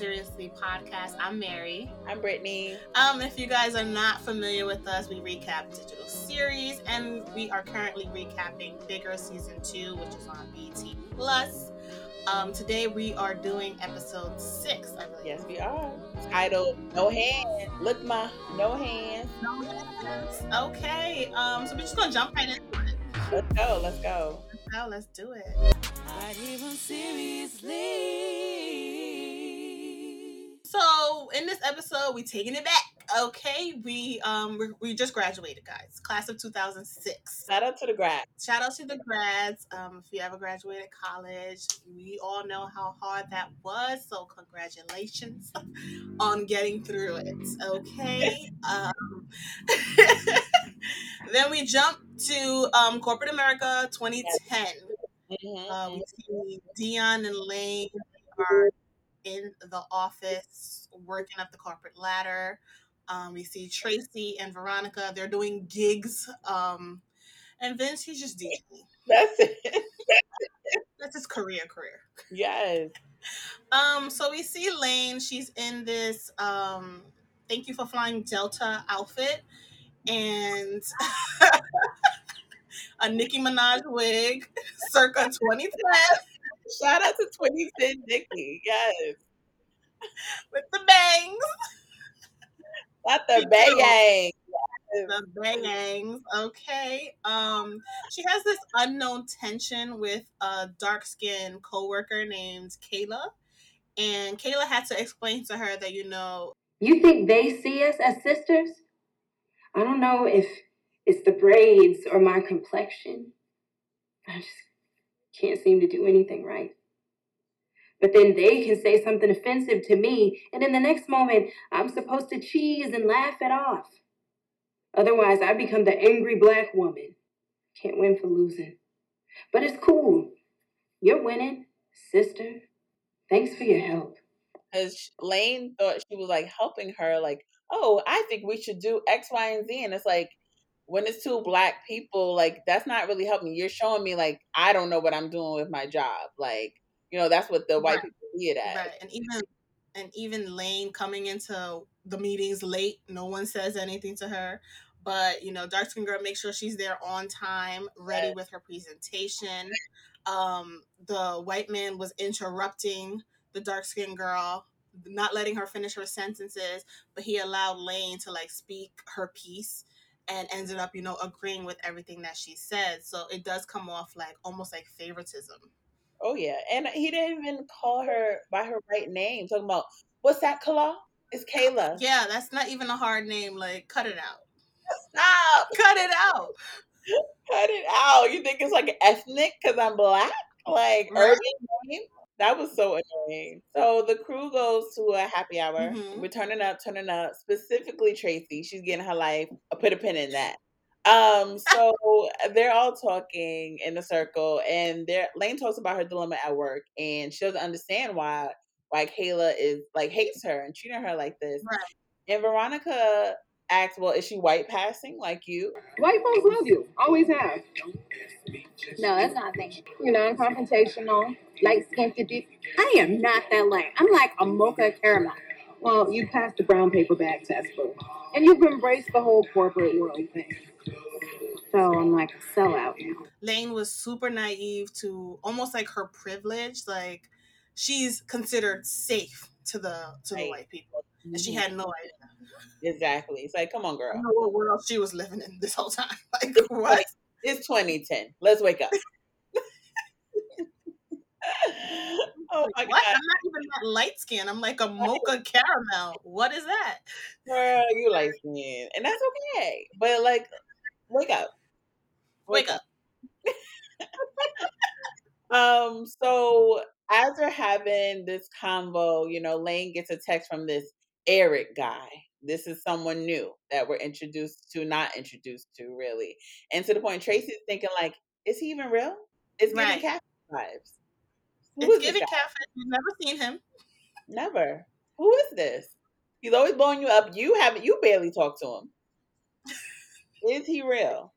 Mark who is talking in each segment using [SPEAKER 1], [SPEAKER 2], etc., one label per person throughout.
[SPEAKER 1] Too Seriously podcast. I'm Mary.
[SPEAKER 2] I'm Brittany.
[SPEAKER 1] Um, if you guys are not familiar with us, we recap digital series, and we are currently recapping Bigger Season 2, which is on BET Plus. Um, today we are doing episode six, I believe.
[SPEAKER 2] Yes, we are. Titled No Hands. Look, ma, no hands.
[SPEAKER 1] No hands. Okay. Um, so we're just gonna jump right into it.
[SPEAKER 2] Let's go. Let's go.
[SPEAKER 1] Let's go. Let's do it.
[SPEAKER 3] Not even seriously.
[SPEAKER 1] So in this episode, we taking it back. Okay, we um we, we just graduated, guys. Class of 2006.
[SPEAKER 2] Shout out to the grads.
[SPEAKER 1] Shout out to the grads. Um, if you ever graduated college, we all know how hard that was. So congratulations on getting through it. Okay. um, then we jump to um, corporate America 2010.
[SPEAKER 2] Mhm.
[SPEAKER 1] Uh, we see Dion and Lane are in the office working up the corporate ladder. Um, we see Tracy and Veronica. They're doing gigs. Um, and Vince, he's just DJing.
[SPEAKER 2] That's it.
[SPEAKER 1] That's his career career.
[SPEAKER 2] yes.
[SPEAKER 1] Um, so we see Lane. She's in this um, thank you for flying Delta outfit and a Nicki Minaj wig circa 2010
[SPEAKER 2] Shout out to 2010 Nicki. Yes.
[SPEAKER 1] with the bangs.
[SPEAKER 2] Not the
[SPEAKER 1] Me too.
[SPEAKER 2] bang.
[SPEAKER 1] the bangs. Okay. Um, she has this unknown tension with a dark skinned coworker named Kayla. And Kayla had to explain to her that, you know,
[SPEAKER 4] You think they see us as sisters? I don't know if it's the braids or my complexion. I just can't seem to do anything right. But then they can say something offensive to me, and in the next moment, I'm supposed to cheese and laugh it off. Otherwise, I become the angry black woman. Can't win for losing. But it's cool. You're winning, sister. Thanks for your help.
[SPEAKER 2] Because Lane thought she was like helping her, like, oh, I think we should do X, Y, and Z. And it's like, when it's two black people, like, that's not really helping. You're showing me, like, I don't know what I'm doing with my job. Like, you know, that's what the white
[SPEAKER 1] Right.
[SPEAKER 2] people see it as.
[SPEAKER 1] right. And even and even Lane coming into the meetings late, no one says anything to her. But you know, dark skin girl makes sure she's there on time, ready
[SPEAKER 2] Yes.
[SPEAKER 1] with her presentation. Um, the white man was interrupting the dark skinned girl, not letting her finish her sentences, but he allowed Lane to like speak her piece and ended up, you know, agreeing with everything that she said. So it does come off like almost like favoritism.
[SPEAKER 2] Oh yeah, and he didn't even call her by her right name. Talking about what's that, Kala? It's Kayla.
[SPEAKER 1] Yeah, that's not even a hard name. Like, cut it out.
[SPEAKER 2] Stop.
[SPEAKER 1] Cut it out.
[SPEAKER 2] Cut it out. You think it's like ethnic because I'm black? Like
[SPEAKER 1] Right.
[SPEAKER 2] urban name? That was so annoying. So the crew goes to a happy hour.
[SPEAKER 1] Mhm.
[SPEAKER 2] We're turning up, turning up. Specifically Tracy. She's getting her life. I'll put a pin in that. Um, so they're all talking in a circle and they're Lane talks about her dilemma at work and she doesn't understand why why Kayla is like hates her and treating her like this.
[SPEAKER 1] Right.
[SPEAKER 2] And Veronica asks, Well, is she white passing like you?
[SPEAKER 5] White folks love you. Always have.
[SPEAKER 6] No, that's not a thing.
[SPEAKER 5] You're non-confrontational, light skinned you
[SPEAKER 6] I am not that light. I'm like a mocha caramel.
[SPEAKER 5] Well, you passed the brown paper bag test, boo. And you've embraced the whole corporate world thing.
[SPEAKER 6] So I'm like a sellout now.
[SPEAKER 1] Lane was super naive to almost like her privilege. Like, she's considered safe to the to the white people, and she
[SPEAKER 2] Mhm.
[SPEAKER 1] had no idea.
[SPEAKER 2] Exactly. It's like, come on, girl.
[SPEAKER 1] don't know what world she was living in this whole time. Like, what?
[SPEAKER 2] It's 2010. Let's wake up. Oh my
[SPEAKER 1] What? I'm not even that light skin. I'm like a mocha caramel. What is that?
[SPEAKER 2] girl, you like skin, and that's okay. But like, wake up,
[SPEAKER 1] Wake up.
[SPEAKER 2] Um, so as they're having this convo, you know, Lane gets a text from this Eric guy. This is someone new that we're introduced to, not introduced to, really. And to the point, Tracy's thinking like, is he even real? It's giving
[SPEAKER 1] Right.
[SPEAKER 2] cat vibes. Who
[SPEAKER 1] It's giving catfish. You've never seen him.
[SPEAKER 2] Never. Who is this? He's always blowing you up. You haven't. You barely talk to him. is he real?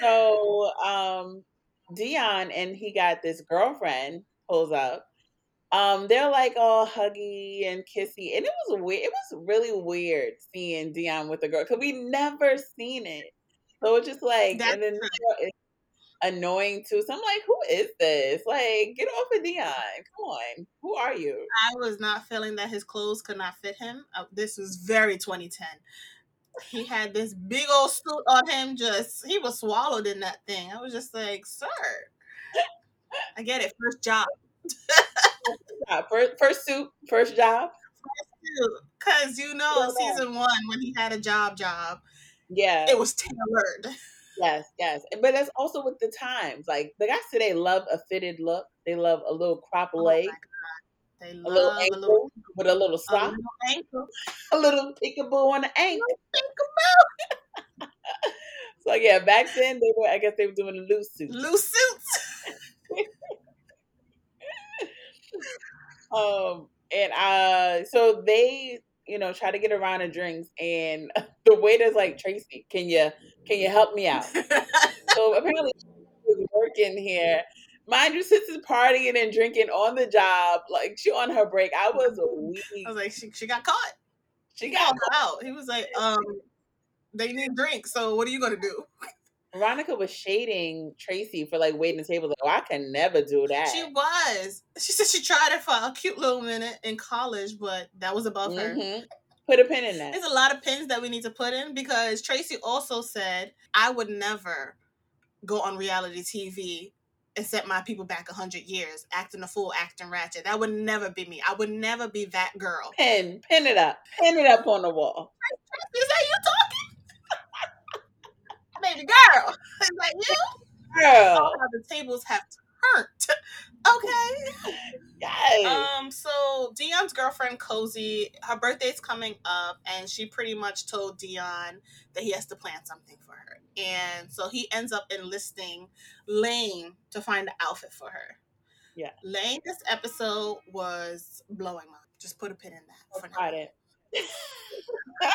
[SPEAKER 2] so, um, Dion and he got this girlfriend pulls up. Um, they're like all huggy and kissy, and it was weird. It was really weird seeing Dion with a girl because we never seen it. So it's just like,
[SPEAKER 1] That's
[SPEAKER 2] and then annoying too. So I'm like, who is this? Like, get off of Dion. Come on, who are you?
[SPEAKER 1] I was not feeling that his clothes could not fit him. Uh, this was very 2010. He had this big old suit on him. Just he was swallowed in that thing. I was just like, sir. I get it. First job.
[SPEAKER 2] First, first suit, first job.
[SPEAKER 1] Because you know, season one, when he had a job job,
[SPEAKER 2] Yeah.
[SPEAKER 1] it was tailored.
[SPEAKER 2] Yes, yes. But that's also with the times. Like the guys today love a fitted look. They love a little crop
[SPEAKER 1] Oh
[SPEAKER 2] leg.
[SPEAKER 1] They
[SPEAKER 2] a little
[SPEAKER 1] love a
[SPEAKER 2] ankle
[SPEAKER 1] little,
[SPEAKER 2] with a little
[SPEAKER 1] a
[SPEAKER 2] sock,
[SPEAKER 1] little ankle.
[SPEAKER 2] a little peekaboo on the ankle. So yeah, back then they were. I guess they were doing the loose suits.
[SPEAKER 1] Loose suits.
[SPEAKER 2] Um, and uh, so they, you know, try to get around the drinks, and the waiter's like, Tracy, can you can you help me out? So apparently she was working here. Mind you, sis is partying and drinking on the job. Like she on her break. I was weak.
[SPEAKER 1] I was like, she, she got caught.
[SPEAKER 2] She
[SPEAKER 1] He
[SPEAKER 2] got
[SPEAKER 1] out. He was like, um, they need drinks. So what are you gonna do?
[SPEAKER 2] Veronica was shading Tracy for like waiting the table. Like, oh, I can never do that.
[SPEAKER 1] She was. She said she tried it for a cute little minute in college, but that was above her.
[SPEAKER 2] Put a pin in that.
[SPEAKER 1] There's a lot of pins that we need to put in because Tracy also said, I would never go on reality TV and set my people back a hundred years, acting a fool, acting ratchet. That would never be me. I would never be that girl.
[SPEAKER 2] Pin, pin it up, pin it up on the wall.
[SPEAKER 1] Is that you talking? Baby girl. Is that you?
[SPEAKER 2] Girl,
[SPEAKER 1] How the tables have turned. Okay.
[SPEAKER 2] yes.
[SPEAKER 1] Um, so Dion's girlfriend Cozy, her birthday's coming up, and she pretty much told Dion that he has to plan something for her. And so he ends up enlisting Lane to find an outfit for her.
[SPEAKER 2] Yeah.
[SPEAKER 1] Lane this episode was blowing up. just put a pin in that for now.
[SPEAKER 2] Got it.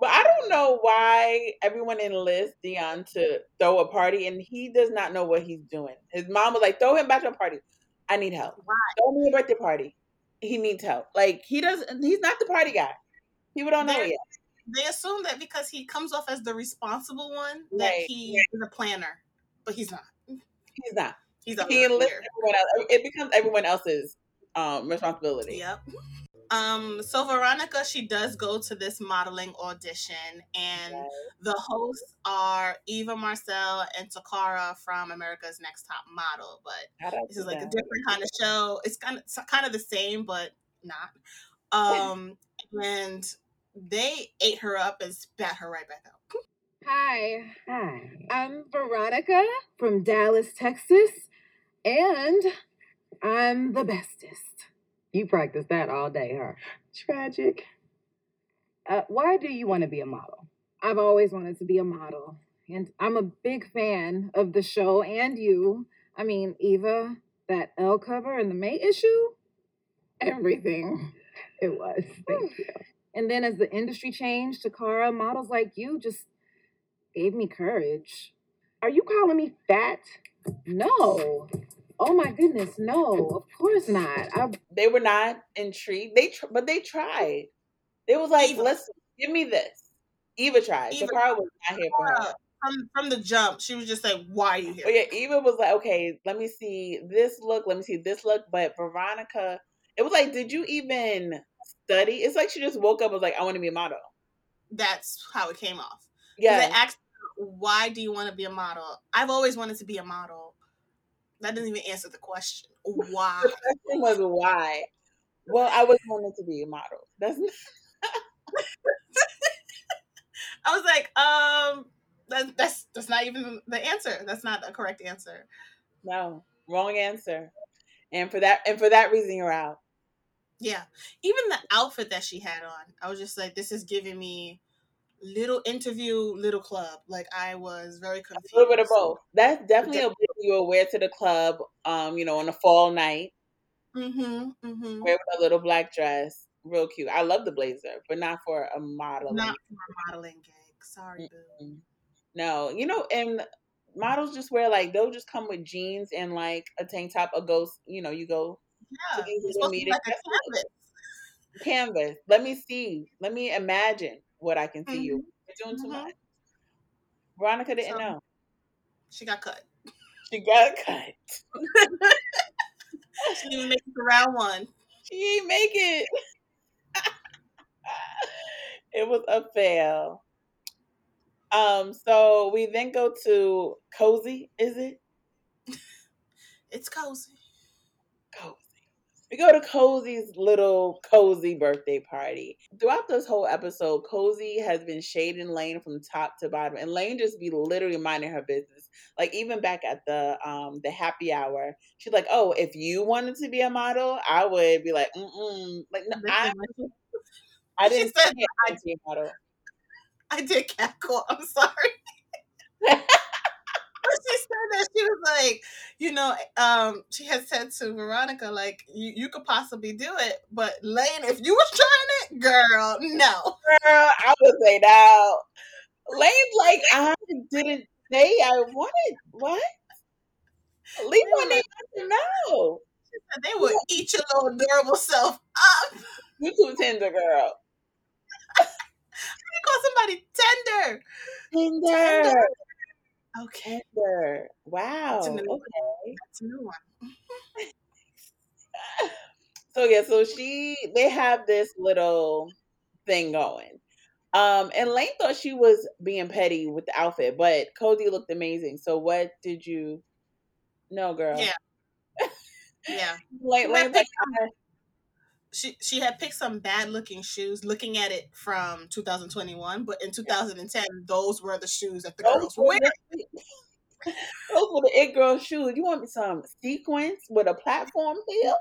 [SPEAKER 2] But I don't know why everyone enlists Dion to throw a party and he does not know what he's doing. His mom was like, throw him back to a party. I need help.
[SPEAKER 1] Why?
[SPEAKER 2] Throw me a birthday party. He needs help. Like he doesn't he's not the party guy. People don't know
[SPEAKER 1] They're-
[SPEAKER 2] yet.
[SPEAKER 1] They assume that because he comes off as the responsible one, that
[SPEAKER 2] Right.
[SPEAKER 1] he is a planner. But he's not.
[SPEAKER 2] He's not.
[SPEAKER 1] He's a
[SPEAKER 2] He enlists everyone else. It becomes everyone else's um responsibility.
[SPEAKER 1] Yep. Um, so Veronica, she does go to this modeling audition, and
[SPEAKER 2] Right.
[SPEAKER 1] the hosts are Eva Marcille and Toccara from America's Next Top Model. But this is like a different kind of show. It's kind of it's kind of the same, but not. Um, and they ate her up and spat her right back out.
[SPEAKER 5] Hi,
[SPEAKER 6] Hi.
[SPEAKER 5] I'm Veronica from Dallas, Texas, and I'm the bestest.
[SPEAKER 6] You practice that all day, huh?
[SPEAKER 5] Tragic.
[SPEAKER 6] Uh, why do you want to be a model?
[SPEAKER 5] I've always wanted to be a model, and I'm a big fan of the show and you. I mean, Eva, that Elle cover in the May issue, everything.
[SPEAKER 6] It was. Thank you.
[SPEAKER 5] And then as the industry changed, Toccara, models like you just gave me courage.
[SPEAKER 6] Are you calling me fat?
[SPEAKER 5] No. Oh my goodness, no, of course not. I
[SPEAKER 2] They were not intrigued. They tr- but they tried. They was like,
[SPEAKER 1] Eva.
[SPEAKER 2] listen, give me this. Eva tried.
[SPEAKER 1] Eva
[SPEAKER 2] Toccara was not here for her.
[SPEAKER 1] From from the jump, she was just like, "Why are you here?"
[SPEAKER 2] But yeah, Eva was like, okay, let me see this look, let me see this look. But Veronica, it was like, did you even study? It's like she just woke up and was like, I want to be a model.
[SPEAKER 1] That's how it came off.
[SPEAKER 2] Yeah.
[SPEAKER 1] They asked her, why do you want to be a model? I've always wanted to be a model. That doesn't even answer the question. Why?
[SPEAKER 2] The question was why. Well, I was wanted to be a model. That's not,
[SPEAKER 1] I was like, um, that, that's that's not even the answer. That's not a correct answer.
[SPEAKER 2] no wrong answer. And for that, and for that reason, you're out.
[SPEAKER 1] Yeah. Even the outfit that she had on, I was just like, this is giving me little interview, little club. Like I was very confused.
[SPEAKER 2] A little bit of both. That's definitely a look you will wear to the club. Um, you know, on a fall night,
[SPEAKER 1] Mm-hmm. Mm-hmm.
[SPEAKER 2] wear with a little black dress, real cute. I love the blazer, but not for a model.
[SPEAKER 1] Not for a modeling gig. Sorry, boo.
[SPEAKER 2] No, you know, and models just wear like they'll just come with jeans and like a tank top, a ghost. You know, you go
[SPEAKER 1] Yeah,
[SPEAKER 2] these
[SPEAKER 1] it's
[SPEAKER 2] little
[SPEAKER 1] supposed to be like canvas.
[SPEAKER 2] canvas. Let me see. Let me imagine what I can see you. You're doing too
[SPEAKER 1] Mhm.
[SPEAKER 2] much. Veronica didn't
[SPEAKER 1] So-
[SPEAKER 2] know.
[SPEAKER 1] She got cut.
[SPEAKER 2] She got cut.
[SPEAKER 1] She didn't make it to round one.
[SPEAKER 2] She ain't make it. it was a fail. Um, so we then go to Cozy, is it?
[SPEAKER 1] It's. Cozy.
[SPEAKER 2] We go to Cozy's little cozy birthday party. Throughout this whole episode, Cozy has been shading Lane from top to bottom, and Lane just be literally minding her business. Like even back at the um the happy hour, she's like, "Oh, if you wanted to be a model, I would be like, mm mm." Like no, I, I didn't
[SPEAKER 1] said
[SPEAKER 2] say I be a model.
[SPEAKER 1] I did cackle. I'm sorry. she said that she was like, you know, um, she had said to Veronica, like, you, you could possibly do it, but Lane, if you was trying it, girl, no.
[SPEAKER 2] Girl, I would say no. Lane's like, I didn't say I wanted what? Lee wanted to know.
[SPEAKER 1] They would eat your little adorable self up.
[SPEAKER 2] You too tender, girl.
[SPEAKER 1] How do you call somebody tender.
[SPEAKER 2] Tender.
[SPEAKER 1] Tender. Okay.
[SPEAKER 2] Wow.
[SPEAKER 1] That's a new one.
[SPEAKER 2] Okay.
[SPEAKER 1] that's a new one.
[SPEAKER 2] So yeah, so she they have this little thing going. Um, and Lane thought she was being petty with the outfit, but Cody looked amazing. So what did you No, girl.
[SPEAKER 1] Yeah. Yeah.
[SPEAKER 2] Lane,
[SPEAKER 1] She
[SPEAKER 2] Lane's like, I-
[SPEAKER 1] She she had picked some bad looking shoes looking at it from 2021, but in 2010, those were the shoes that the
[SPEAKER 2] those
[SPEAKER 1] girls were wearing.
[SPEAKER 2] those were the it girl shoes. You want me some sequins with a platform heel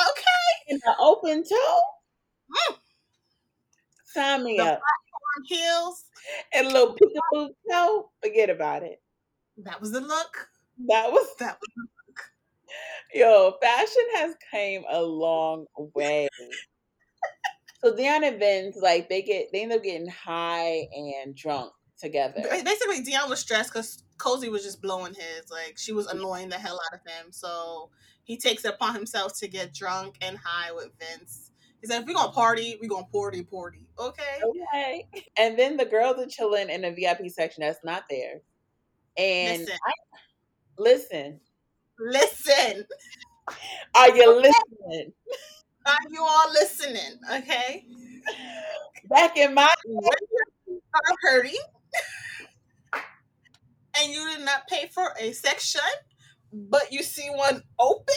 [SPEAKER 1] Okay.
[SPEAKER 2] and an open toe?
[SPEAKER 1] Mm.
[SPEAKER 2] Sign me
[SPEAKER 1] The
[SPEAKER 2] up.
[SPEAKER 1] Arm heels.
[SPEAKER 2] And a little peekaboo toe. Forget about it.
[SPEAKER 1] That was the look.
[SPEAKER 2] That was
[SPEAKER 1] That was
[SPEAKER 2] Yo, fashion has came a long way. so Dion and Vince, like they get they end up getting high and drunk together.
[SPEAKER 1] basically Dion was stressed because Cozy was just blowing his. Like she was annoying the hell out of him. So he takes it upon himself to get drunk and high with Vince. He said, "If we're gonna party, we gonna party, party, okay?"
[SPEAKER 2] Okay. And then the girls are chilling in a VIP section that's not there. And
[SPEAKER 1] Listen.
[SPEAKER 2] I, listen,
[SPEAKER 1] Listen,
[SPEAKER 2] are you listening?
[SPEAKER 1] are you all listening? Okay.
[SPEAKER 2] Back in my
[SPEAKER 1] you are hurting, and you did not pay for a section, but you see one open,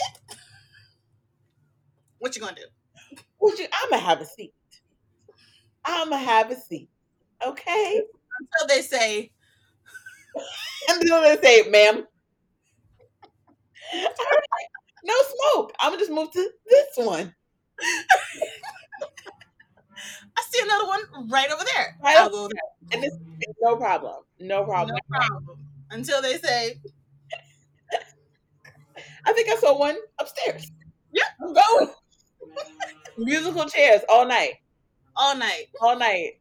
[SPEAKER 1] what you gonna do?
[SPEAKER 2] Would you, I'm gonna have a seat. I'm gonna have a seat. Okay.
[SPEAKER 1] Until they say,
[SPEAKER 2] then they say, ma'am. No smoke. I'm gonna just move to this one.
[SPEAKER 1] "I see another one right over there.
[SPEAKER 2] Right
[SPEAKER 1] I'll
[SPEAKER 2] over
[SPEAKER 1] go there."
[SPEAKER 2] And it's, it's no problem. No problem.
[SPEAKER 1] No problem. Until they say,
[SPEAKER 2] I think I saw one upstairs.
[SPEAKER 1] Yeah.
[SPEAKER 2] I'm going. Musical chairs all night.
[SPEAKER 1] all night.
[SPEAKER 2] All night.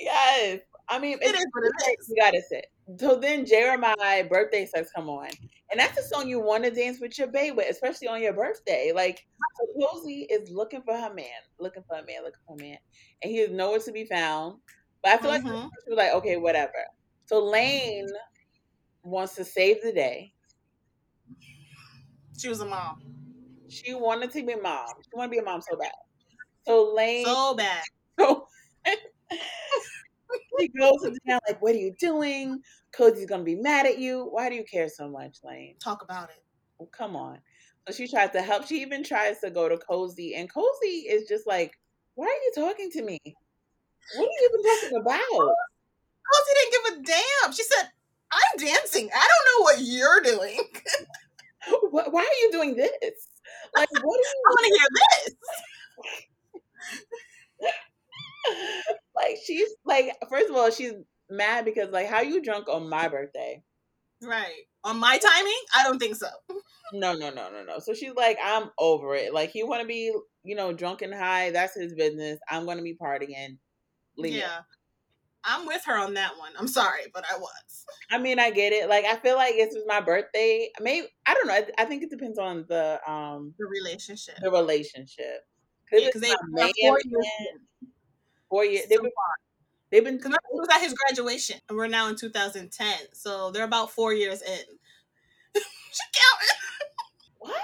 [SPEAKER 2] yes. I mean,
[SPEAKER 1] It
[SPEAKER 2] it's,
[SPEAKER 1] is what it is.
[SPEAKER 2] you gotta sit. So then Jeremih birthday sex come on. And that's a song you want to dance with your babe with, especially on your birthday. Like Rosie is looking for her man, looking for a man, looking for a man. And he is nowhere to be found. But I feel like
[SPEAKER 1] Mhm.
[SPEAKER 2] she was like, okay, whatever. So Lane wants to save the day.
[SPEAKER 1] She was a mom.
[SPEAKER 2] She wanted to be a mom. She wanted to be a mom so bad. So Lane
[SPEAKER 1] So bad.
[SPEAKER 2] So she goes to town like, "What are you doing? Cody's gonna be mad at you. Why do you care so much, Lane?
[SPEAKER 1] Talk about it.
[SPEAKER 2] Well, come on." So she tries to help. She even tries to go to Cozy, and Cozy is just like, "Why are you talking to me? What are you even talking about?"
[SPEAKER 1] Cozy didn't give a damn. She said, I'm dancing. I don't know what you're doing.
[SPEAKER 2] Wh- Why are you doing this? Like, what
[SPEAKER 1] I want to hear this.
[SPEAKER 2] like? She's like, first of all, she's mad because like, how you drunk on my birthday?
[SPEAKER 1] Right. On my timing? I don't think so.
[SPEAKER 2] No, no, no, no, no. So she's like, I'm over it. Like he want to be, you know, drunk and high. That's his business. I'm gonna be partying. Leave
[SPEAKER 1] Yeah. I'm with her on that one. I'm sorry, but I was.
[SPEAKER 2] I mean, I get it. Like, I feel like this is my birthday. Maybe I don't know. I, I think it depends on the um
[SPEAKER 1] The relationship.
[SPEAKER 2] the relationship.
[SPEAKER 1] Yeah, they were four years.
[SPEAKER 2] Four years.
[SPEAKER 1] So
[SPEAKER 2] They've been. They've been.
[SPEAKER 1] Because it was at his graduation, and we're now in 2010, so they're about four years in. she counting.
[SPEAKER 2] What?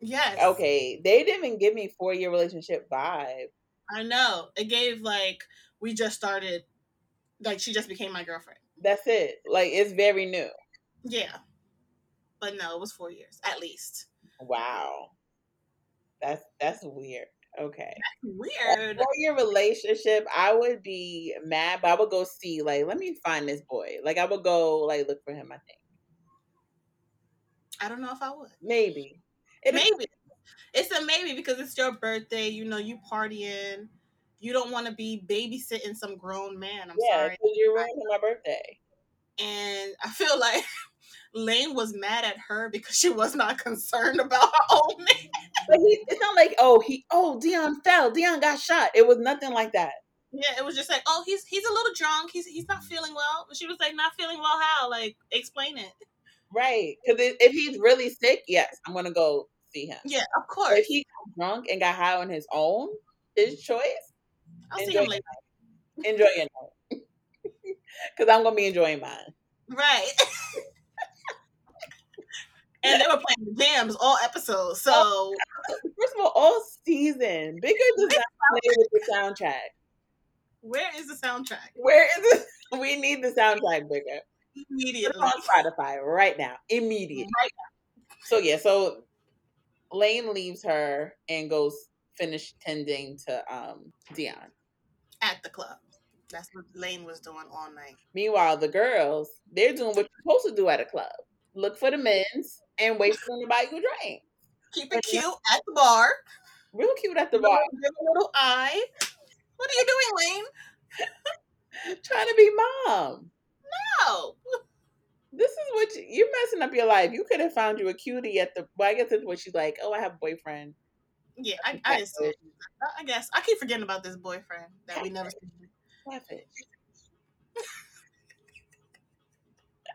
[SPEAKER 1] Yes.
[SPEAKER 2] Okay, they didn't even give me four year relationship vibe.
[SPEAKER 1] I know. It gave like we just started. Like she just became my girlfriend.
[SPEAKER 2] That's it. Like it's very new.
[SPEAKER 1] Yeah. But no, it was four years at least.
[SPEAKER 2] Wow. That's that's weird. Okay.
[SPEAKER 1] Weird.
[SPEAKER 2] For your relationship, I would be mad, but I would go see, like, let me find this boy. Like, I would go, like, look for him, I think.
[SPEAKER 1] I don't know if I would.
[SPEAKER 2] Maybe. It is-
[SPEAKER 1] maybe. It's a maybe because it's your birthday. You know, you partying. You don't want to be babysitting some grown man. I'm
[SPEAKER 2] yeah,
[SPEAKER 1] sorry.
[SPEAKER 2] you're ruining my birthday.
[SPEAKER 1] And I feel like Lane was mad at her because she was not concerned about her own man.
[SPEAKER 2] But he, it's not like, oh, he, oh, Dion fell. Dion got shot. It was nothing like that.
[SPEAKER 1] Yeah, it was just like, oh, he's he's a little drunk. He's he's not feeling well. She was like, not feeling well. How? Like, explain it.
[SPEAKER 2] Right. Because if he's really sick, yes, I'm going to go see him.
[SPEAKER 1] Yeah, of
[SPEAKER 2] But
[SPEAKER 1] course.
[SPEAKER 2] if he got drunk and got high on his own, his mm-hmm. choice,
[SPEAKER 1] I'll see him later.
[SPEAKER 2] enjoy your night. Because I'm going to be enjoying mine.
[SPEAKER 1] Right. and they were playing the jams all episodes. So
[SPEAKER 2] First of all, all season, Bigger does not play with the soundtrack.
[SPEAKER 1] where is the soundtrack?
[SPEAKER 2] Where is it? We need the soundtrack, Bigger.
[SPEAKER 1] Immediately.
[SPEAKER 2] on Spotify right now, immediately.
[SPEAKER 1] Right now.
[SPEAKER 2] So yeah, so Lane leaves her and goes finish tending to um Dion.
[SPEAKER 1] at the club. That's what Lane was doing all night.
[SPEAKER 2] Meanwhile, the girls they're doing what you're supposed to do at a club: look for the men's and wait for them to buy you a drink.
[SPEAKER 1] Keep it cute at the bar.
[SPEAKER 2] Real cute at the bar,
[SPEAKER 1] Give a little eye. What are you doing, Lane?
[SPEAKER 2] trying to be mom.
[SPEAKER 1] No.
[SPEAKER 2] This is what you, you're messing up your life. You could have found you a cutie at the. Well, I guess that's what she's like. Oh, I have a boyfriend.
[SPEAKER 1] Yeah, I, I, it. I guess I keep forgetting about this boyfriend that we never.
[SPEAKER 2] Savage.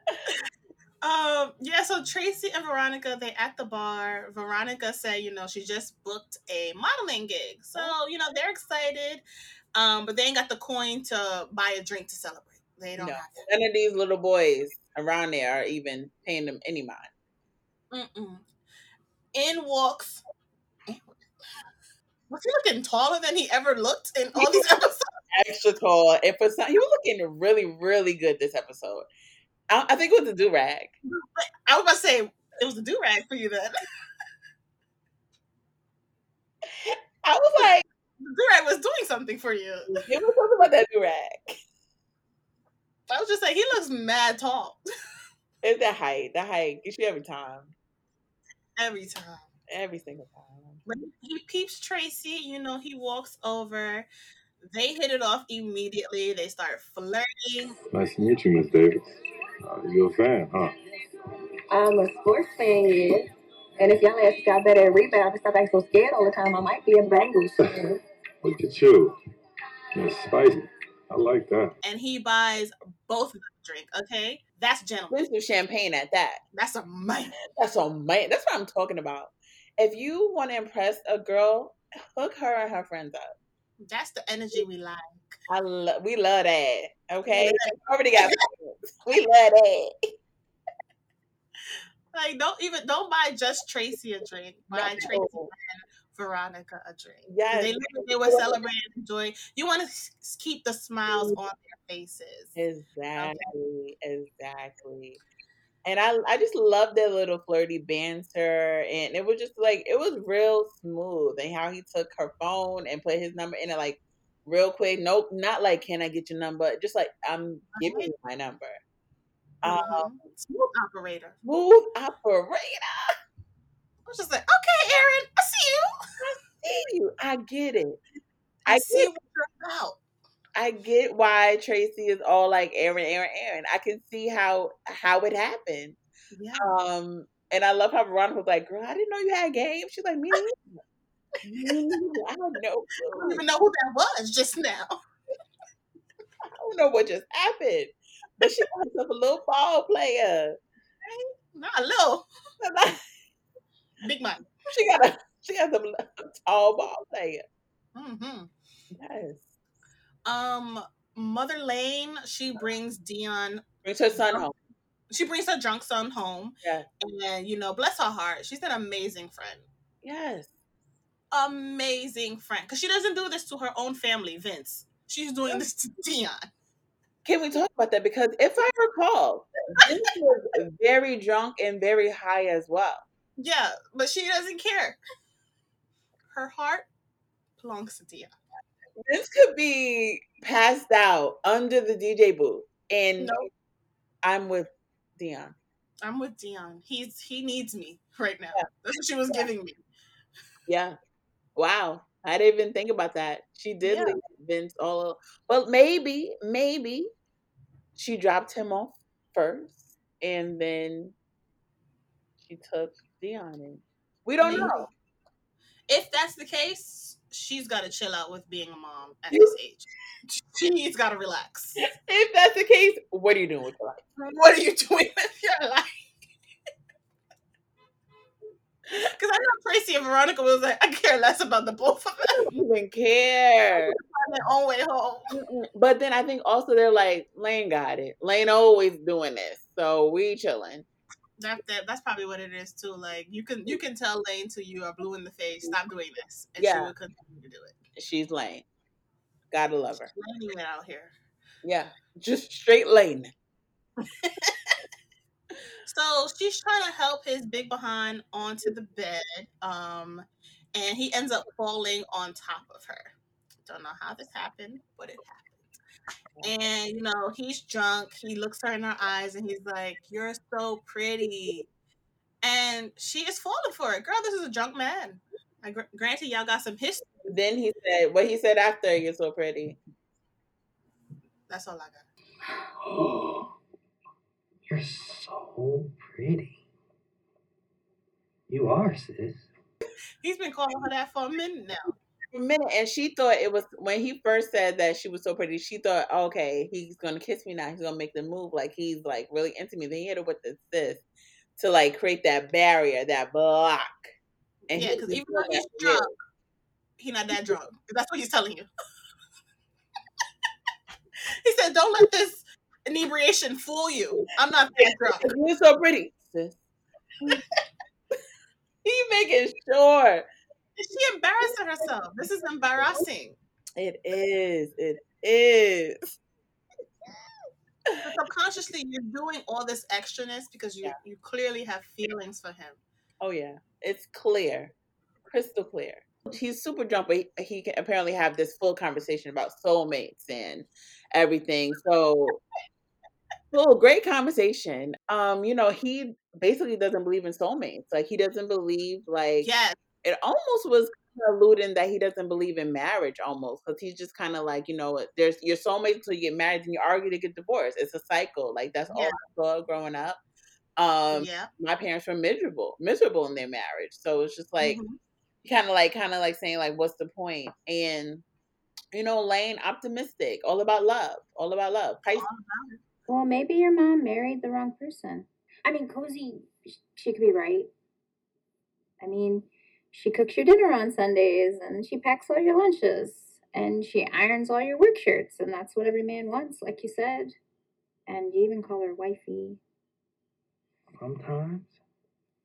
[SPEAKER 1] Um, yeah, so Tracy and Veronica, they at the bar. Veronica said, you know, she just booked a modeling gig. So, you know, they're excited. Um, but they ain't got the coin to buy a drink to celebrate. They don't
[SPEAKER 2] No,
[SPEAKER 1] have that.
[SPEAKER 2] none of these little boys around there are even paying them any mind.
[SPEAKER 1] Mm-mm. In walks. Was he looking taller than he ever looked in all these episodes?
[SPEAKER 2] Extra tall, and for some, he was looking really, really good this episode. I, I think it was the do rag.
[SPEAKER 1] I was about to say it was the do rag for you then.
[SPEAKER 2] I was like,
[SPEAKER 1] The do rag was doing something for you.
[SPEAKER 2] it was something about that do rag.
[SPEAKER 1] I was just like, he looks mad tall
[SPEAKER 2] It's that height, That height. gets You should every time,
[SPEAKER 1] every time.
[SPEAKER 2] every single time.
[SPEAKER 1] When he peeps Tracy, you know, he walks over. They hit it off immediately. They start flirting.
[SPEAKER 7] Nice to meet you, Miss Davis. Uh, you a fan, huh?
[SPEAKER 4] I'm a sports fan, yes. And if y'all ask got better at rebound and stop acting so scared all the time, I might be a Bengals fan.
[SPEAKER 7] Look at you. Miss Spicy. I like that.
[SPEAKER 1] And he buys both of them a drink, okay? That's gentleman.
[SPEAKER 2] This is champagne at that.
[SPEAKER 1] That's a man.
[SPEAKER 2] That's a man. That's what I'm talking about. If you want to impress a girl, hook her and her friends up.
[SPEAKER 1] That's the energy we like.
[SPEAKER 2] I love. We love that. Okay, already got. we love that.
[SPEAKER 1] Like, don't even don't buy just Tracy a drink. Buy
[SPEAKER 2] No.
[SPEAKER 1] Tracy and Veronica a drink.
[SPEAKER 2] Yes.
[SPEAKER 1] They, literally- they were celebrating, enjoying. You want to keep the smiles mm-hmm. on their faces.
[SPEAKER 2] Exactly, exactly. And I I just love their little flirty banter and it was just like it was real smooth and how he took her phone and put his number in it like real quick. Nope, not like can I get your number? Just like I'm giving you my number. Um
[SPEAKER 1] Mhm. Smooth operator.
[SPEAKER 2] smooth operator.
[SPEAKER 1] I was just like, okay, Aaron, I see you.
[SPEAKER 2] See you. I get it.
[SPEAKER 1] I,
[SPEAKER 2] I
[SPEAKER 1] see
[SPEAKER 2] get
[SPEAKER 1] what you're about.
[SPEAKER 2] I get why Tracy is all like Aaron, Aaron, Aaron. I can see how how it happened.
[SPEAKER 1] Yeah.
[SPEAKER 2] Um, and I love how Veronica was like, "Girl, I didn't know you had game." She's like, "Me neither. I don't know."
[SPEAKER 1] I don't even know who that was just now.
[SPEAKER 2] I don't know what just happened. But she herself a little ball player.
[SPEAKER 1] Not a little big man.
[SPEAKER 2] she got a she got some tall ball player.
[SPEAKER 1] Mm hmm
[SPEAKER 2] Yes.
[SPEAKER 1] Um, Mother Lane, she brings Dion.
[SPEAKER 2] Brings her son home.
[SPEAKER 1] She brings her drunk son home,
[SPEAKER 2] Yeah.
[SPEAKER 1] and you know, bless her heart, she's an amazing friend.
[SPEAKER 2] Yes.
[SPEAKER 1] Amazing friend, because she doesn't do this to her own family, Vince. She's doing this to Dion.
[SPEAKER 2] Can we talk about that? Because if I recall, Vince was very drunk and very high as well.
[SPEAKER 1] Yeah, but she doesn't care. Her heart belongs to Dion.
[SPEAKER 2] Vince could be passed out under the DJ booth, and
[SPEAKER 1] No,
[SPEAKER 2] I'm with Dion.
[SPEAKER 1] I'm with Dion. He's he needs me right now.
[SPEAKER 2] Yeah.
[SPEAKER 1] That's what she was giving me.
[SPEAKER 2] Yeah. Wow. I didn't even think about that. She did
[SPEAKER 1] Yeah.
[SPEAKER 2] leave Vince all. Well, maybe, maybe she dropped him off first, and then she took Dion in. We don't
[SPEAKER 1] Maybe.
[SPEAKER 2] know.
[SPEAKER 1] If that's the case, she's got to chill out with being a mom at this age. She's got to relax.
[SPEAKER 2] If that's the case, what are you doing with your life?
[SPEAKER 1] What are you doing with your life? Because I know Tracy and Veronica was like, I care less about the both of them.
[SPEAKER 2] Even care.
[SPEAKER 1] On their own way home.
[SPEAKER 2] But then I think also they're like, Lane got it. Lane always doing this, so we chilling.
[SPEAKER 1] That, that that's probably what it is too. Like you can you mm. can tell Lane to you are blue in the face, mm-hmm. stop doing this, and she
[SPEAKER 2] Yeah.
[SPEAKER 1] will continue to do it.
[SPEAKER 2] She's Lane. Gotta love her.
[SPEAKER 1] It out here.
[SPEAKER 2] Yeah, just straight Lane.
[SPEAKER 1] So she's trying to help his big behind onto the bed, um, and he ends up falling on top of her. Don't know how this happened, but it happened. And you know he's drunk. He looks her in her eyes, and he's like, "You're so pretty," and she is falling for it. Girl, this is a drunk man. I gr- granted, y'all got some history.
[SPEAKER 2] Then he said, what he said after, you're so pretty.
[SPEAKER 1] That's all I got.
[SPEAKER 7] You're so pretty. You are, sis.
[SPEAKER 1] He's been calling her that for a minute now.
[SPEAKER 2] For a minute, and she thought it was when he first said that she was so pretty. She thought, okay, he's gonna kiss me now. He's gonna make the move like he's like really into me. Then he hit her with the sis to like create that barrier, that block. And
[SPEAKER 1] Yeah, because
[SPEAKER 2] was
[SPEAKER 1] even though he's
[SPEAKER 2] that
[SPEAKER 1] drunk, he's not that drunk. That's what he's telling you. he said, "Don't let this inebriation fool you. I'm not that drunk."
[SPEAKER 2] You're so pretty, he making sure
[SPEAKER 1] She embarrassing herself. This is embarrassing.
[SPEAKER 2] it is. It is.
[SPEAKER 1] But subconsciously, you're doing all this extraness because you
[SPEAKER 2] Yeah.
[SPEAKER 1] you clearly have feelings for him.
[SPEAKER 2] Oh yeah, it's clear, crystal clear. He's super drunk, but he, he can apparently have this full conversation about soulmates and everything. So, full great conversation. Um, you know, he basically doesn't believe in soulmates. Like he doesn't believe like
[SPEAKER 1] Yes,
[SPEAKER 2] it almost was alluding that he doesn't believe in marriage almost because he's just kind of like you know there's your soulmate until you get married and you argue to get divorced. It's a cycle. Like that's all I saw growing up. Um,
[SPEAKER 1] yeah.
[SPEAKER 2] my parents were miserable, miserable in their marriage. So it's just like
[SPEAKER 1] Mhm.
[SPEAKER 2] kind of like kind of like saying like, what's the point? And you know, Lane, optimistic, all about love, all about love. Pisces,
[SPEAKER 4] Well, maybe your mom married the wrong person. I mean, Cozy, she could be right. I mean, she cooks your dinner on Sundays and she packs all your lunches and she irons all your work shirts, and that's what every man wants, like you said. And you even call her wifey.
[SPEAKER 7] Sometimes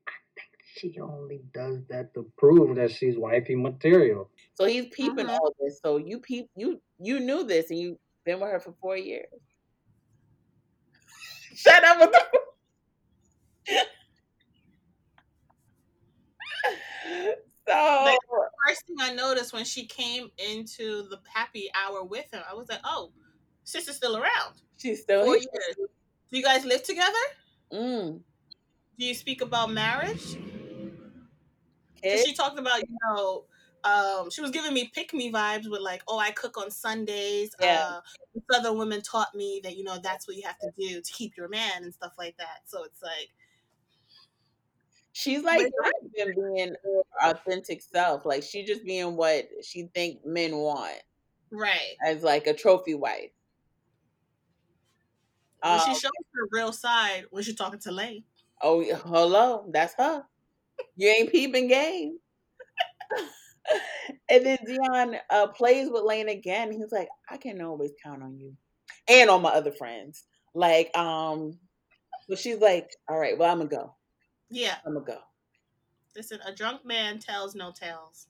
[SPEAKER 7] I think she only does that to prove that she's wifey material.
[SPEAKER 2] So he's peeping
[SPEAKER 1] Uh-huh.
[SPEAKER 2] all this. So you peep, you you knew this, and you've been with her for four years. Shut up with the. so
[SPEAKER 1] Like, First thing I noticed when she came into the happy hour with him, I was like, "Oh, sister's still around.
[SPEAKER 2] she's still
[SPEAKER 1] Four
[SPEAKER 2] here.
[SPEAKER 1] years. Do you guys live together?
[SPEAKER 2] Mm,
[SPEAKER 1] Do you speak about marriage? she talked about you know um she was giving me pick me vibes with like oh i cook on sundays
[SPEAKER 2] Yeah.
[SPEAKER 1] uh southern women taught me that you know that's what you have to do to keep your man and stuff like that so it's like
[SPEAKER 2] She's like even being her authentic self. Like she just being what she think men want
[SPEAKER 1] right
[SPEAKER 2] as like a trophy wife.
[SPEAKER 1] When she
[SPEAKER 2] Um,
[SPEAKER 1] shows her real side when she's talking to Lane.
[SPEAKER 2] oh, hello, that's her. You ain't peeping game. and then Dion uh, plays with Lane again. He's like, I can always count on you and on my other friends. Like, um, so she's like, all right, well, I'm gonna go.
[SPEAKER 1] Yeah.
[SPEAKER 2] I'm gonna go.
[SPEAKER 1] Listen, a drunk man tells no tales.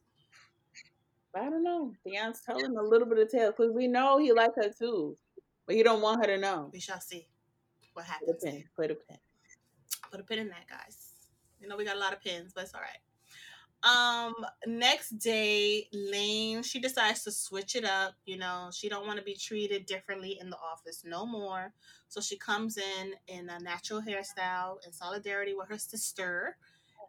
[SPEAKER 2] But I don't know. Dion's telling a little bit of tales because we know he likes her too, but he don't want her to know.
[SPEAKER 1] We shall see what
[SPEAKER 2] Put a
[SPEAKER 1] happens.
[SPEAKER 2] pin. Put a pin.
[SPEAKER 1] Put a pin in that, guys. You know we got a lot of pins, but it's all right. Um, next day, Lane she decides to switch it up. You know, she don't want to be treated differently in the office no more. So she comes in in a natural hairstyle in solidarity with her sister,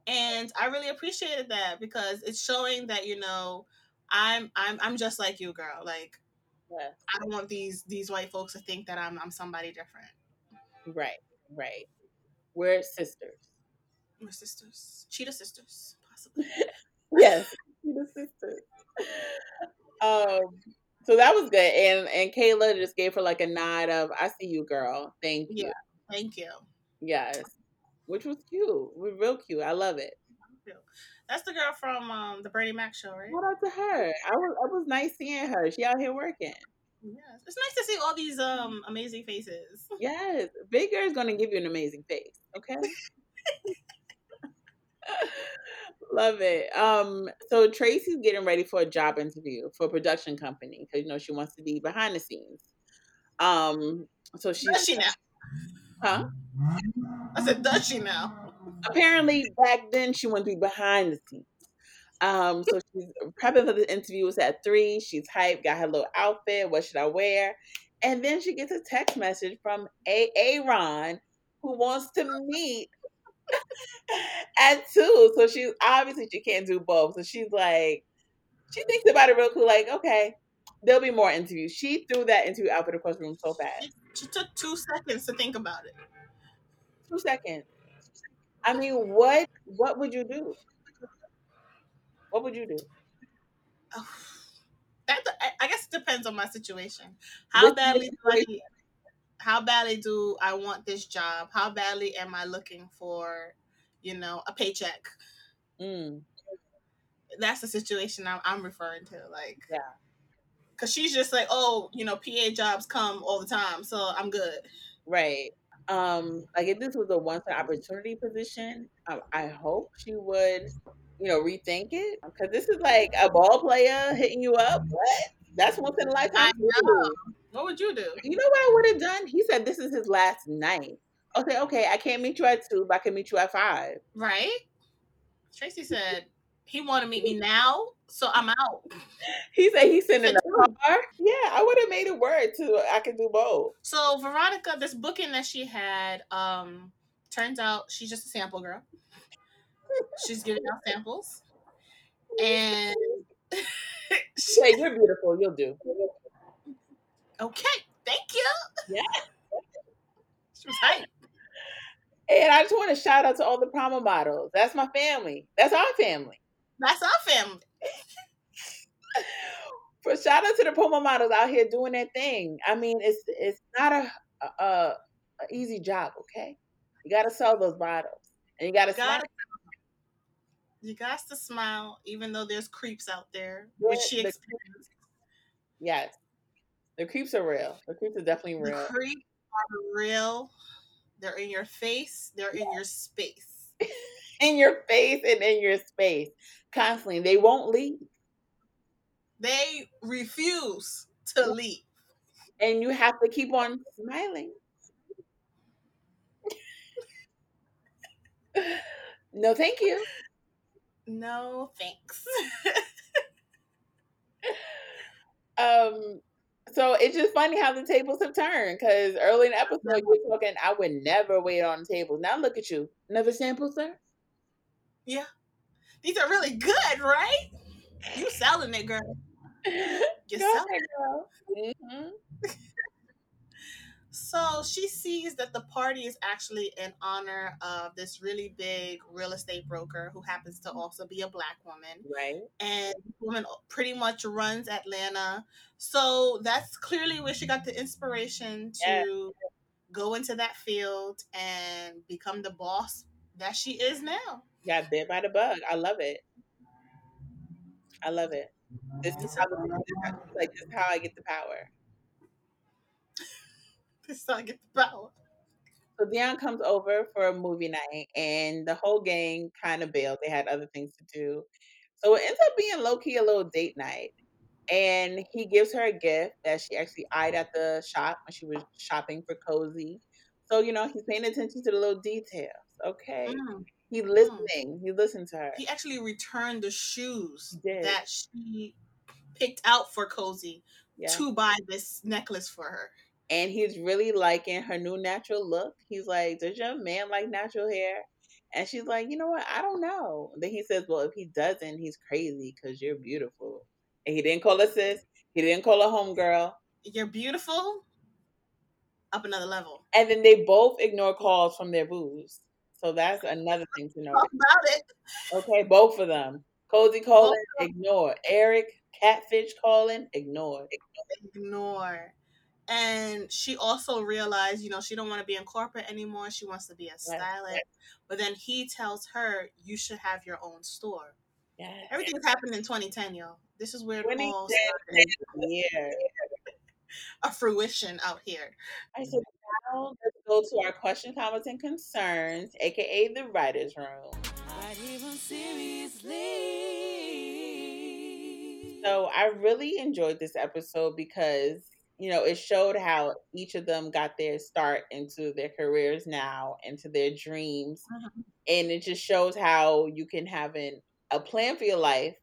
[SPEAKER 1] and I really appreciated that because it's showing that you know I'm I'm I'm just like you, girl. Like
[SPEAKER 2] Yes.
[SPEAKER 1] I don't want these these white folks to think that I'm I'm somebody different.
[SPEAKER 2] Right. Right. We're sisters.
[SPEAKER 1] We're sisters, cheetah sisters.
[SPEAKER 2] Yes. Um. So that was good, and and Kayla just gave her like a nod of "I see you, girl. Thank you."
[SPEAKER 1] Yeah. Thank you.
[SPEAKER 2] Yes, which was cute. Real cute. I love it.
[SPEAKER 1] That's the girl from um, the Bernie Mac show, right?
[SPEAKER 2] Shout out to her. I was I was nice seeing her. She out here working.
[SPEAKER 1] Yes. It's nice to see all these um amazing faces.
[SPEAKER 2] Yes, Big Girl is gonna give you an amazing face. Okay. Love it. Um, so Tracy's getting ready for a job interview for a production company because you know she wants to be behind the scenes. Um, so she,
[SPEAKER 1] Does she now?
[SPEAKER 2] huh?
[SPEAKER 1] I said, does she now?
[SPEAKER 2] Apparently, back then she wanted to be behind the scenes. Um, so she's prepping for the interview. It's at three. She's hyped, got her little outfit. What should I wear? And then she gets a text message from A. Aaron who wants to meet at two. So she obviously she can't do both. So she's like, she thinks about it real cool. Like, okay, there'll be more interviews. She threw that interview outfit across the room so fast.
[SPEAKER 1] She, she took two seconds to think about it.
[SPEAKER 2] Two seconds. I mean, what what would you do? What would you do?
[SPEAKER 1] Oh, that I, guess it depends on my situation. How badly do I need, how badly do I want this job? How badly am I looking for, you know, a paycheck?
[SPEAKER 2] Mm,
[SPEAKER 1] That's the situation I'm, I'm referring to. Like,
[SPEAKER 2] Yeah.
[SPEAKER 1] Cause she's just like, oh, you know, PA jobs come all the time, so I'm good.
[SPEAKER 2] right. Um, like if this was a once an opportunity position, I, I hope she would, you know, rethink it because this is like a ball player hitting you up. What? That's once in a lifetime.
[SPEAKER 1] What would you do?
[SPEAKER 2] You know what I would have done? He said this is his last night. Okay, okay, I can't meet you at two, but I can meet you at five.
[SPEAKER 1] Right? Tracy said he wanted to meet me now, so I'm out.
[SPEAKER 2] He said he's in
[SPEAKER 1] Said
[SPEAKER 2] car. Yeah, I would have made it work too. I could do both.
[SPEAKER 1] So Veronica, this booking that she had, um, turns out she's just a sample girl. She's giving out samples, and
[SPEAKER 2] Say you're beautiful. You'll do.
[SPEAKER 1] okay, thank you.
[SPEAKER 2] Yeah.
[SPEAKER 1] She was hype.
[SPEAKER 2] And I just want to shout out to all the promo models. That's my family. That's our family.
[SPEAKER 1] That's our family.
[SPEAKER 2] For shout out to the promo models out here doing their thing. I mean, it's it's not a a, a easy job. Okay, you got to sell those bottles, and you got to
[SPEAKER 1] Got you got to smile, even though there's creeps out there,
[SPEAKER 2] Yeah,
[SPEAKER 1] which she experienced.
[SPEAKER 2] Yes, the creeps are real. The creeps are definitely
[SPEAKER 1] The
[SPEAKER 2] real.
[SPEAKER 1] creeps are real. They're in your face. They're in your space.
[SPEAKER 2] in your face and in your space constantly. They won't leave,
[SPEAKER 1] They refuse to leave.
[SPEAKER 2] and you have to keep on smiling. no, thank you.
[SPEAKER 1] No thanks.
[SPEAKER 2] Um, so it's just funny how the tables have turned. Because early in the episode, you were talking, I would never wait on the tables. Now look at you, another sample, sir.
[SPEAKER 1] yeah. These are really good, right? You selling it, girl. You
[SPEAKER 2] Go
[SPEAKER 1] selling
[SPEAKER 2] ahead, girl. Mhm.
[SPEAKER 1] So she sees that the party is actually in honor of this really big real estate broker who happens to also be a black woman.
[SPEAKER 2] Right.
[SPEAKER 1] And this woman pretty much runs Atlanta. So that's clearly where she got the inspiration to go into that field and become the boss that she is now.
[SPEAKER 2] Got bit by the bug. I love it. I love it. This is how, this is how- like this is how I get the power.
[SPEAKER 1] Is how get the power.
[SPEAKER 2] So Dion comes over for a movie night, and the whole gang kind of bailed. They had other things to do, so it ends up being low key a little date night. And he gives her a gift that she actually eyed at the shop when she was shopping for cozy. So you know he's paying attention to the little details. Okay,
[SPEAKER 1] Mm.
[SPEAKER 2] he's listening. He listened to her.
[SPEAKER 1] He actually returned the shoes that she picked out for Cozy
[SPEAKER 2] Yeah.
[SPEAKER 1] to buy this necklace for her.
[SPEAKER 2] And he's really liking her new natural look. He's like, "Does your man like natural hair?" And she's like, "You know what? I don't know." Then he says, "Well, if he doesn't, he's crazy because you're beautiful." And he didn't call her sis. He didn't call her homegirl.
[SPEAKER 1] You're beautiful. Up another level.
[SPEAKER 2] And then they both ignore calls from their boos. So that's another thing to
[SPEAKER 1] Talk
[SPEAKER 2] note.
[SPEAKER 1] about it.
[SPEAKER 2] Okay, both of them. Cozy calling, ignore. Eric, catfish calling, ignore.
[SPEAKER 1] Ignore. And she also realized, you know, she don't want to be in corporate anymore. She wants to be a stylist. But then he tells her, you should have your own store.
[SPEAKER 2] yeah
[SPEAKER 1] Everything's happened in 2010, y'all. This is where it all started.
[SPEAKER 2] Yeah.
[SPEAKER 1] A fruition out here.
[SPEAKER 2] All right, so now let's go to our question, comments, and concerns, aka the writers' room.
[SPEAKER 3] But even seriously.
[SPEAKER 2] So I really enjoyed this episode because you know it showed how each of them got their start into their careers now, into their dreams,
[SPEAKER 1] Mhm.
[SPEAKER 2] and it just shows how you can have an a plan for your life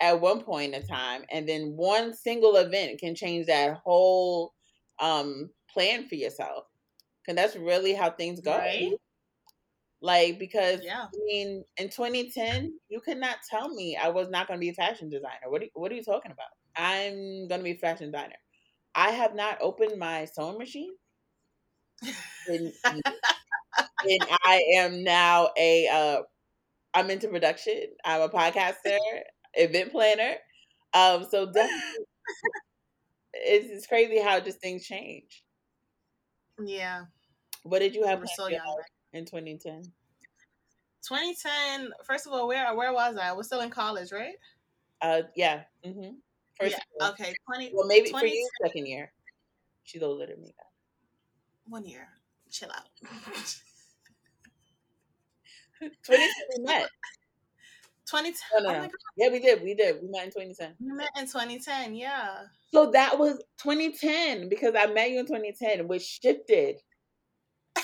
[SPEAKER 2] at one point in time, and then one single event can change that whole um plan for yourself. And that's really how things go.
[SPEAKER 1] Right?
[SPEAKER 2] Like because
[SPEAKER 1] Yeah.
[SPEAKER 2] I mean, in 2010, you could not tell me I was not going to be a fashion designer. What are, what are you talking about? I'm going to be a fashion designer. I have not opened my sewing machine. And, and I am now a uh, I'm into production. I'm a podcaster, event planner. Um, so definitely, it's, it's crazy how just things change.
[SPEAKER 1] Yeah.
[SPEAKER 2] What did you have
[SPEAKER 1] so young.
[SPEAKER 2] in 2010?
[SPEAKER 1] 2010, first of all, where where was I? I was still in college, right?
[SPEAKER 2] Uh, yeah. Mm-hmm. First,
[SPEAKER 1] yeah. Okay. 20,
[SPEAKER 2] well, maybe for you, second year. She's older than me.
[SPEAKER 1] one year. Chill out.
[SPEAKER 2] 2010 we met.
[SPEAKER 1] 2010.
[SPEAKER 2] No, no,
[SPEAKER 1] oh
[SPEAKER 2] no.
[SPEAKER 1] God.
[SPEAKER 2] Yeah, we did. We did. We met in 2010.
[SPEAKER 1] We met in 2010. Yeah.
[SPEAKER 2] So that was 2010 because I met you in 2010, which shifted.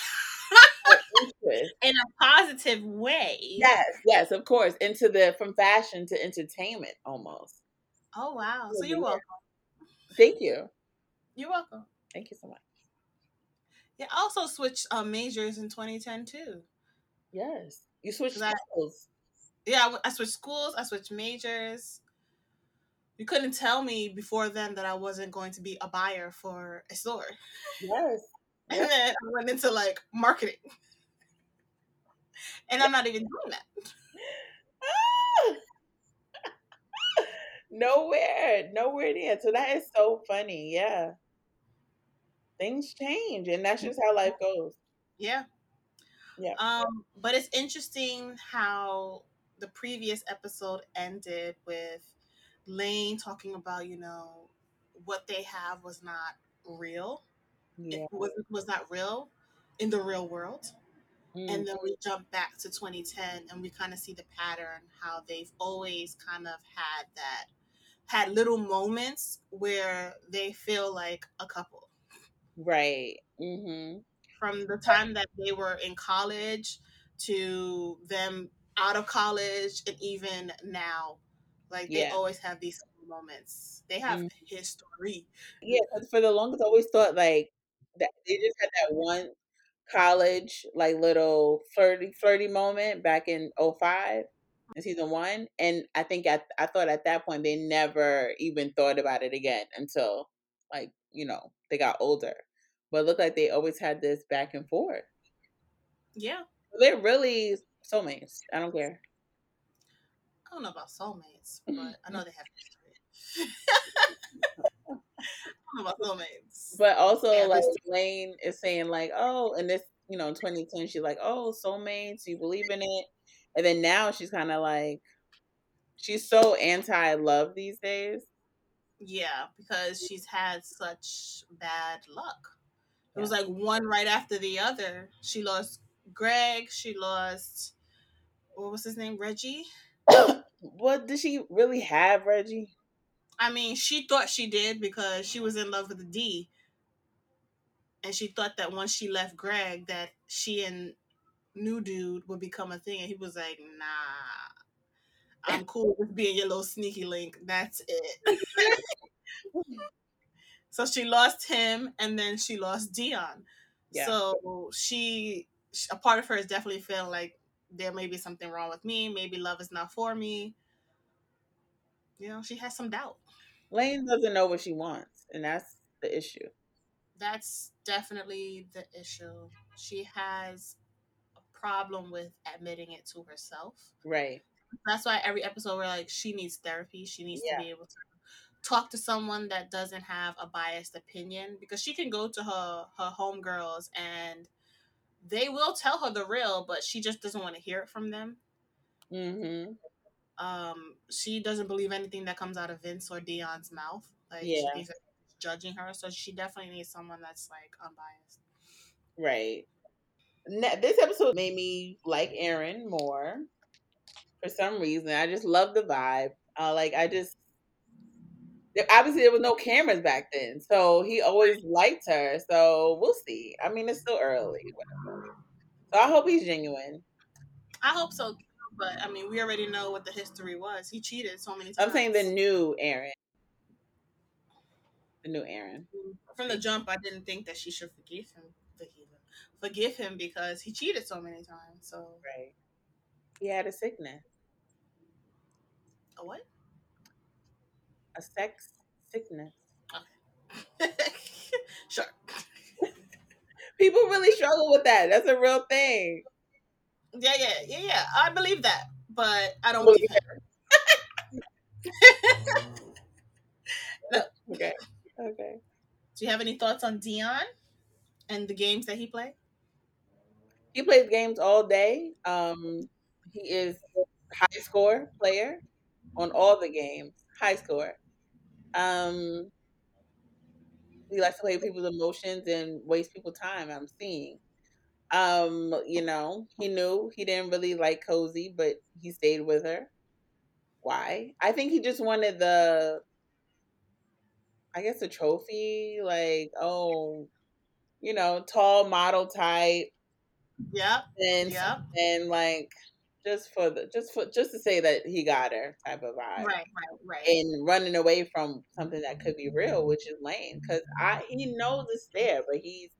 [SPEAKER 1] In a positive way.
[SPEAKER 2] Yes, yes, of course. Into the from fashion to entertainment almost.
[SPEAKER 1] Oh, wow. So you're welcome.
[SPEAKER 2] Thank you.
[SPEAKER 1] You're welcome.
[SPEAKER 2] Thank you so much.
[SPEAKER 1] Yeah, I also switched uh, majors in 2010 too.
[SPEAKER 2] Yes. You switched
[SPEAKER 1] 'Cause I-
[SPEAKER 2] schools.
[SPEAKER 1] Yeah, I switched schools, I switched majors. You couldn't tell me before then that I wasn't going to be a buyer for a store.
[SPEAKER 2] Yes.
[SPEAKER 1] And then I went into like marketing. And I'm not even doing that.
[SPEAKER 2] Nowhere, nowhere near. So that is so funny. Yeah. Things change, and that's just how life goes.
[SPEAKER 1] Yeah.
[SPEAKER 2] Yeah.
[SPEAKER 1] Um, but it's interesting how the previous episode ended with Lane talking about, you know, what they have was not real.
[SPEAKER 2] Yeah.
[SPEAKER 1] It was was not real in the real world.
[SPEAKER 2] Mm.
[SPEAKER 1] And then we jump back to 2010 and we kind of see the pattern how they've always kind of had that had little moments where they feel like a couple
[SPEAKER 2] Right. Mm-hmm.
[SPEAKER 1] from the time that they were in college to them out of college and even now like they
[SPEAKER 2] Yeah.
[SPEAKER 1] always have these moments they have
[SPEAKER 2] Mhm.
[SPEAKER 1] history
[SPEAKER 2] Yeah, for the longest, I always thought like that they just had that one college like little flirty flirty moment back in 05 in season one, and I think at I thought at that point they never even thought about it again until like you know they got older. But it looked like they always had this back and forth.
[SPEAKER 1] yeah
[SPEAKER 2] They're really soulmates. I don't care.
[SPEAKER 1] i don't know about soulmates but i know they have history i don't know about soulmates
[SPEAKER 2] But also,
[SPEAKER 1] Yeah,
[SPEAKER 2] like Lane is saying, like, oh, and this, you know, 2010, she's like, oh, soulmates, you believe in it, and then now she's kind of like, she's so anti-love these days.
[SPEAKER 1] Yeah, because she's had such bad luck. It was like one right after the other. She lost Greg. She lost what was his name? Reggie.
[SPEAKER 2] what did she really have, Reggie?
[SPEAKER 1] I mean, she thought she did because she was in love with the D. And she thought that once she left Greg that she and new dude would become a thing. And he was like, nah. I'm cool with being your little sneaky link. That's it. so she lost him and then she lost Dion.
[SPEAKER 2] Yeah.
[SPEAKER 1] So she a part of her is definitely feeling like there may be something wrong with me. Maybe love is not for me. You know, she has some doubt.
[SPEAKER 2] Lane doesn't know what she wants, and that's the issue.
[SPEAKER 1] That's definitely the issue. She has problem with admitting it to herself.
[SPEAKER 2] Right.
[SPEAKER 1] That's why every episode we're like, she needs therapy. She needs
[SPEAKER 2] Yeah.
[SPEAKER 1] to be able to talk to someone that doesn't have a biased opinion because she can go to her her homegirls and they will tell her the real, but she just doesn't want to hear it from them.
[SPEAKER 2] Mm-hmm.
[SPEAKER 1] Um, she doesn't believe anything that comes out of Vince or Dion's mouth. Like
[SPEAKER 2] Yeah.
[SPEAKER 1] she thinks that he's judging her, so she definitely needs someone that's like unbiased.
[SPEAKER 2] Right. This episode made me like Aaron more for some reason. I just love the vibe. Uh, like I just there, obviously there was no cameras back then, so he always liked her. So we'll see. I mean, it's still early. Whatever. So I hope he's genuine.
[SPEAKER 1] I hope so, but I mean, we already know what the history was. He cheated so many times.
[SPEAKER 2] I'm saying the new Aaron. The new Aaron.
[SPEAKER 1] from the jump, I didn't think that she should forgive him. Forgive him. Because he cheated so many times. So
[SPEAKER 2] Right. He had a sickness,
[SPEAKER 1] a what?
[SPEAKER 2] a sex sickness.
[SPEAKER 1] sure.
[SPEAKER 2] People really struggle with that. That's a real thing.
[SPEAKER 1] Yeah, yeah, yeah, yeah. I believe that, but I don't believe him.
[SPEAKER 2] Okay. Okay.
[SPEAKER 1] Do you have any thoughts on Dion and the games that he played?
[SPEAKER 2] He plays games all day. Um, he is high score player on all the games. High score. Um, he likes to play with people's emotions and waste people's time. I'm seeing. Um, you know, he knew he didn't really like Cozy, but he stayed with her. Why? I think he just wanted the, I guess, the trophy. Like, oh, you know, tall model type
[SPEAKER 1] Yep.
[SPEAKER 2] and
[SPEAKER 1] Yep.
[SPEAKER 2] and like just for the just for just to say that he got her type of vibe
[SPEAKER 1] Right, right, right.
[SPEAKER 2] and running away from something that could be real which is lane because i he knows it's there but he's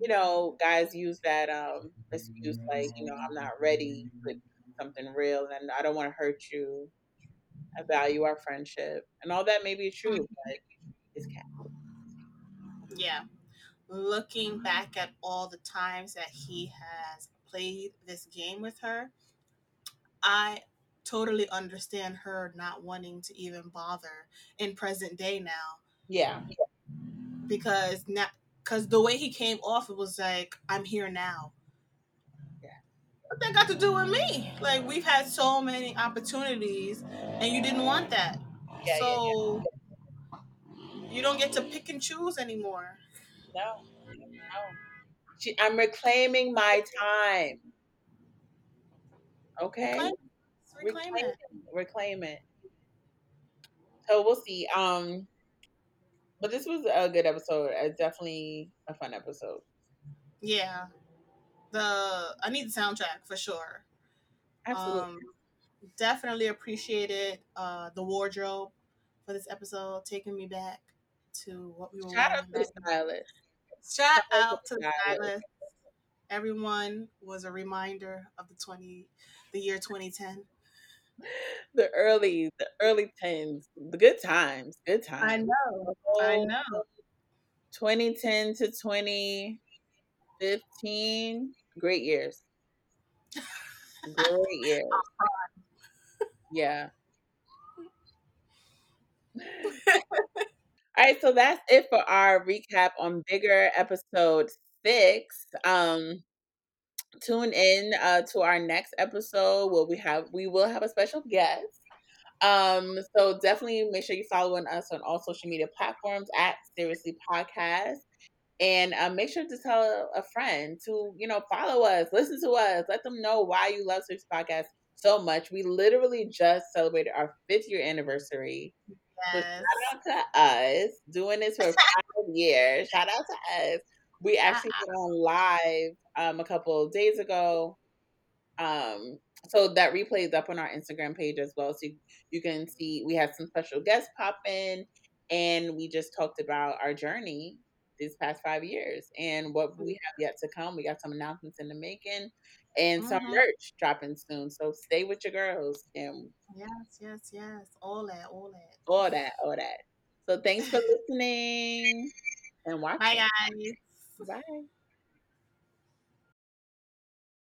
[SPEAKER 2] you know guys use that um excuse like you know i'm not ready with something real and i don't want to hurt you i value our friendship and all that may be true but it's cat
[SPEAKER 1] Yeah. Looking mm-hmm. back at all the times that he has played this game with her, I totally understand her not wanting to even bother in present day now
[SPEAKER 2] yeah
[SPEAKER 1] because now because the way he came off it was like I'm here now.
[SPEAKER 2] Yeah.
[SPEAKER 1] What that got to do with me? Like we've had so many opportunities and you didn't want that.
[SPEAKER 2] Yeah, yeah,
[SPEAKER 1] so you don't get to pick and choose anymore.
[SPEAKER 2] No no she, i'm reclaiming my time okay
[SPEAKER 1] Reclaim, reclaim
[SPEAKER 2] reclaim
[SPEAKER 1] it.
[SPEAKER 2] it. Reclaim it. So we'll see. Um, but this was a good episode. It's definitely a fun episode.
[SPEAKER 1] Yeah. The I need the soundtrack for sure.
[SPEAKER 2] Absolutely.
[SPEAKER 1] Um definitely appreciated uh the wardrobe for this episode, taking me back to what we were
[SPEAKER 2] Shout out to the stylist.
[SPEAKER 1] Shout
[SPEAKER 2] out
[SPEAKER 1] out
[SPEAKER 2] to the stylist.
[SPEAKER 1] Everyone was a reminder of the twenty, the year 2010.
[SPEAKER 2] The early, the early tens, the good times, good times.
[SPEAKER 1] I know, I
[SPEAKER 2] Oh,
[SPEAKER 1] know.
[SPEAKER 2] 2010 to 2015, great years. Great years. Yeah. All right, so that's it for our recap on Bigger episode six. Um, tune in uh, to our next episode where we have we will have a special guest. Um, so definitely make sure you're following us on all social media platforms at Seriously Podcast. And uh, make sure to tell a friend to, you know, follow us, listen to us, let them know why you love Seriously Podcast so much. We literally just celebrated our fifth year anniversary. So shout out to us doing this for five years. Shout out to us. We actually went on live um, a couple of days ago. Um, so that replay is up on our Instagram page as well. So you, you can see we had some special guests pop in, and we just talked about our journey these past five years and what we have yet to come. We got some announcements in the making and some
[SPEAKER 1] Mhm.
[SPEAKER 2] merch dropping soon. So stay with your girls and
[SPEAKER 1] Yes, yes, yes. All that, all that.
[SPEAKER 2] all that, all that. So thanks for listening and watching.
[SPEAKER 1] Bye, guys.
[SPEAKER 2] Bye.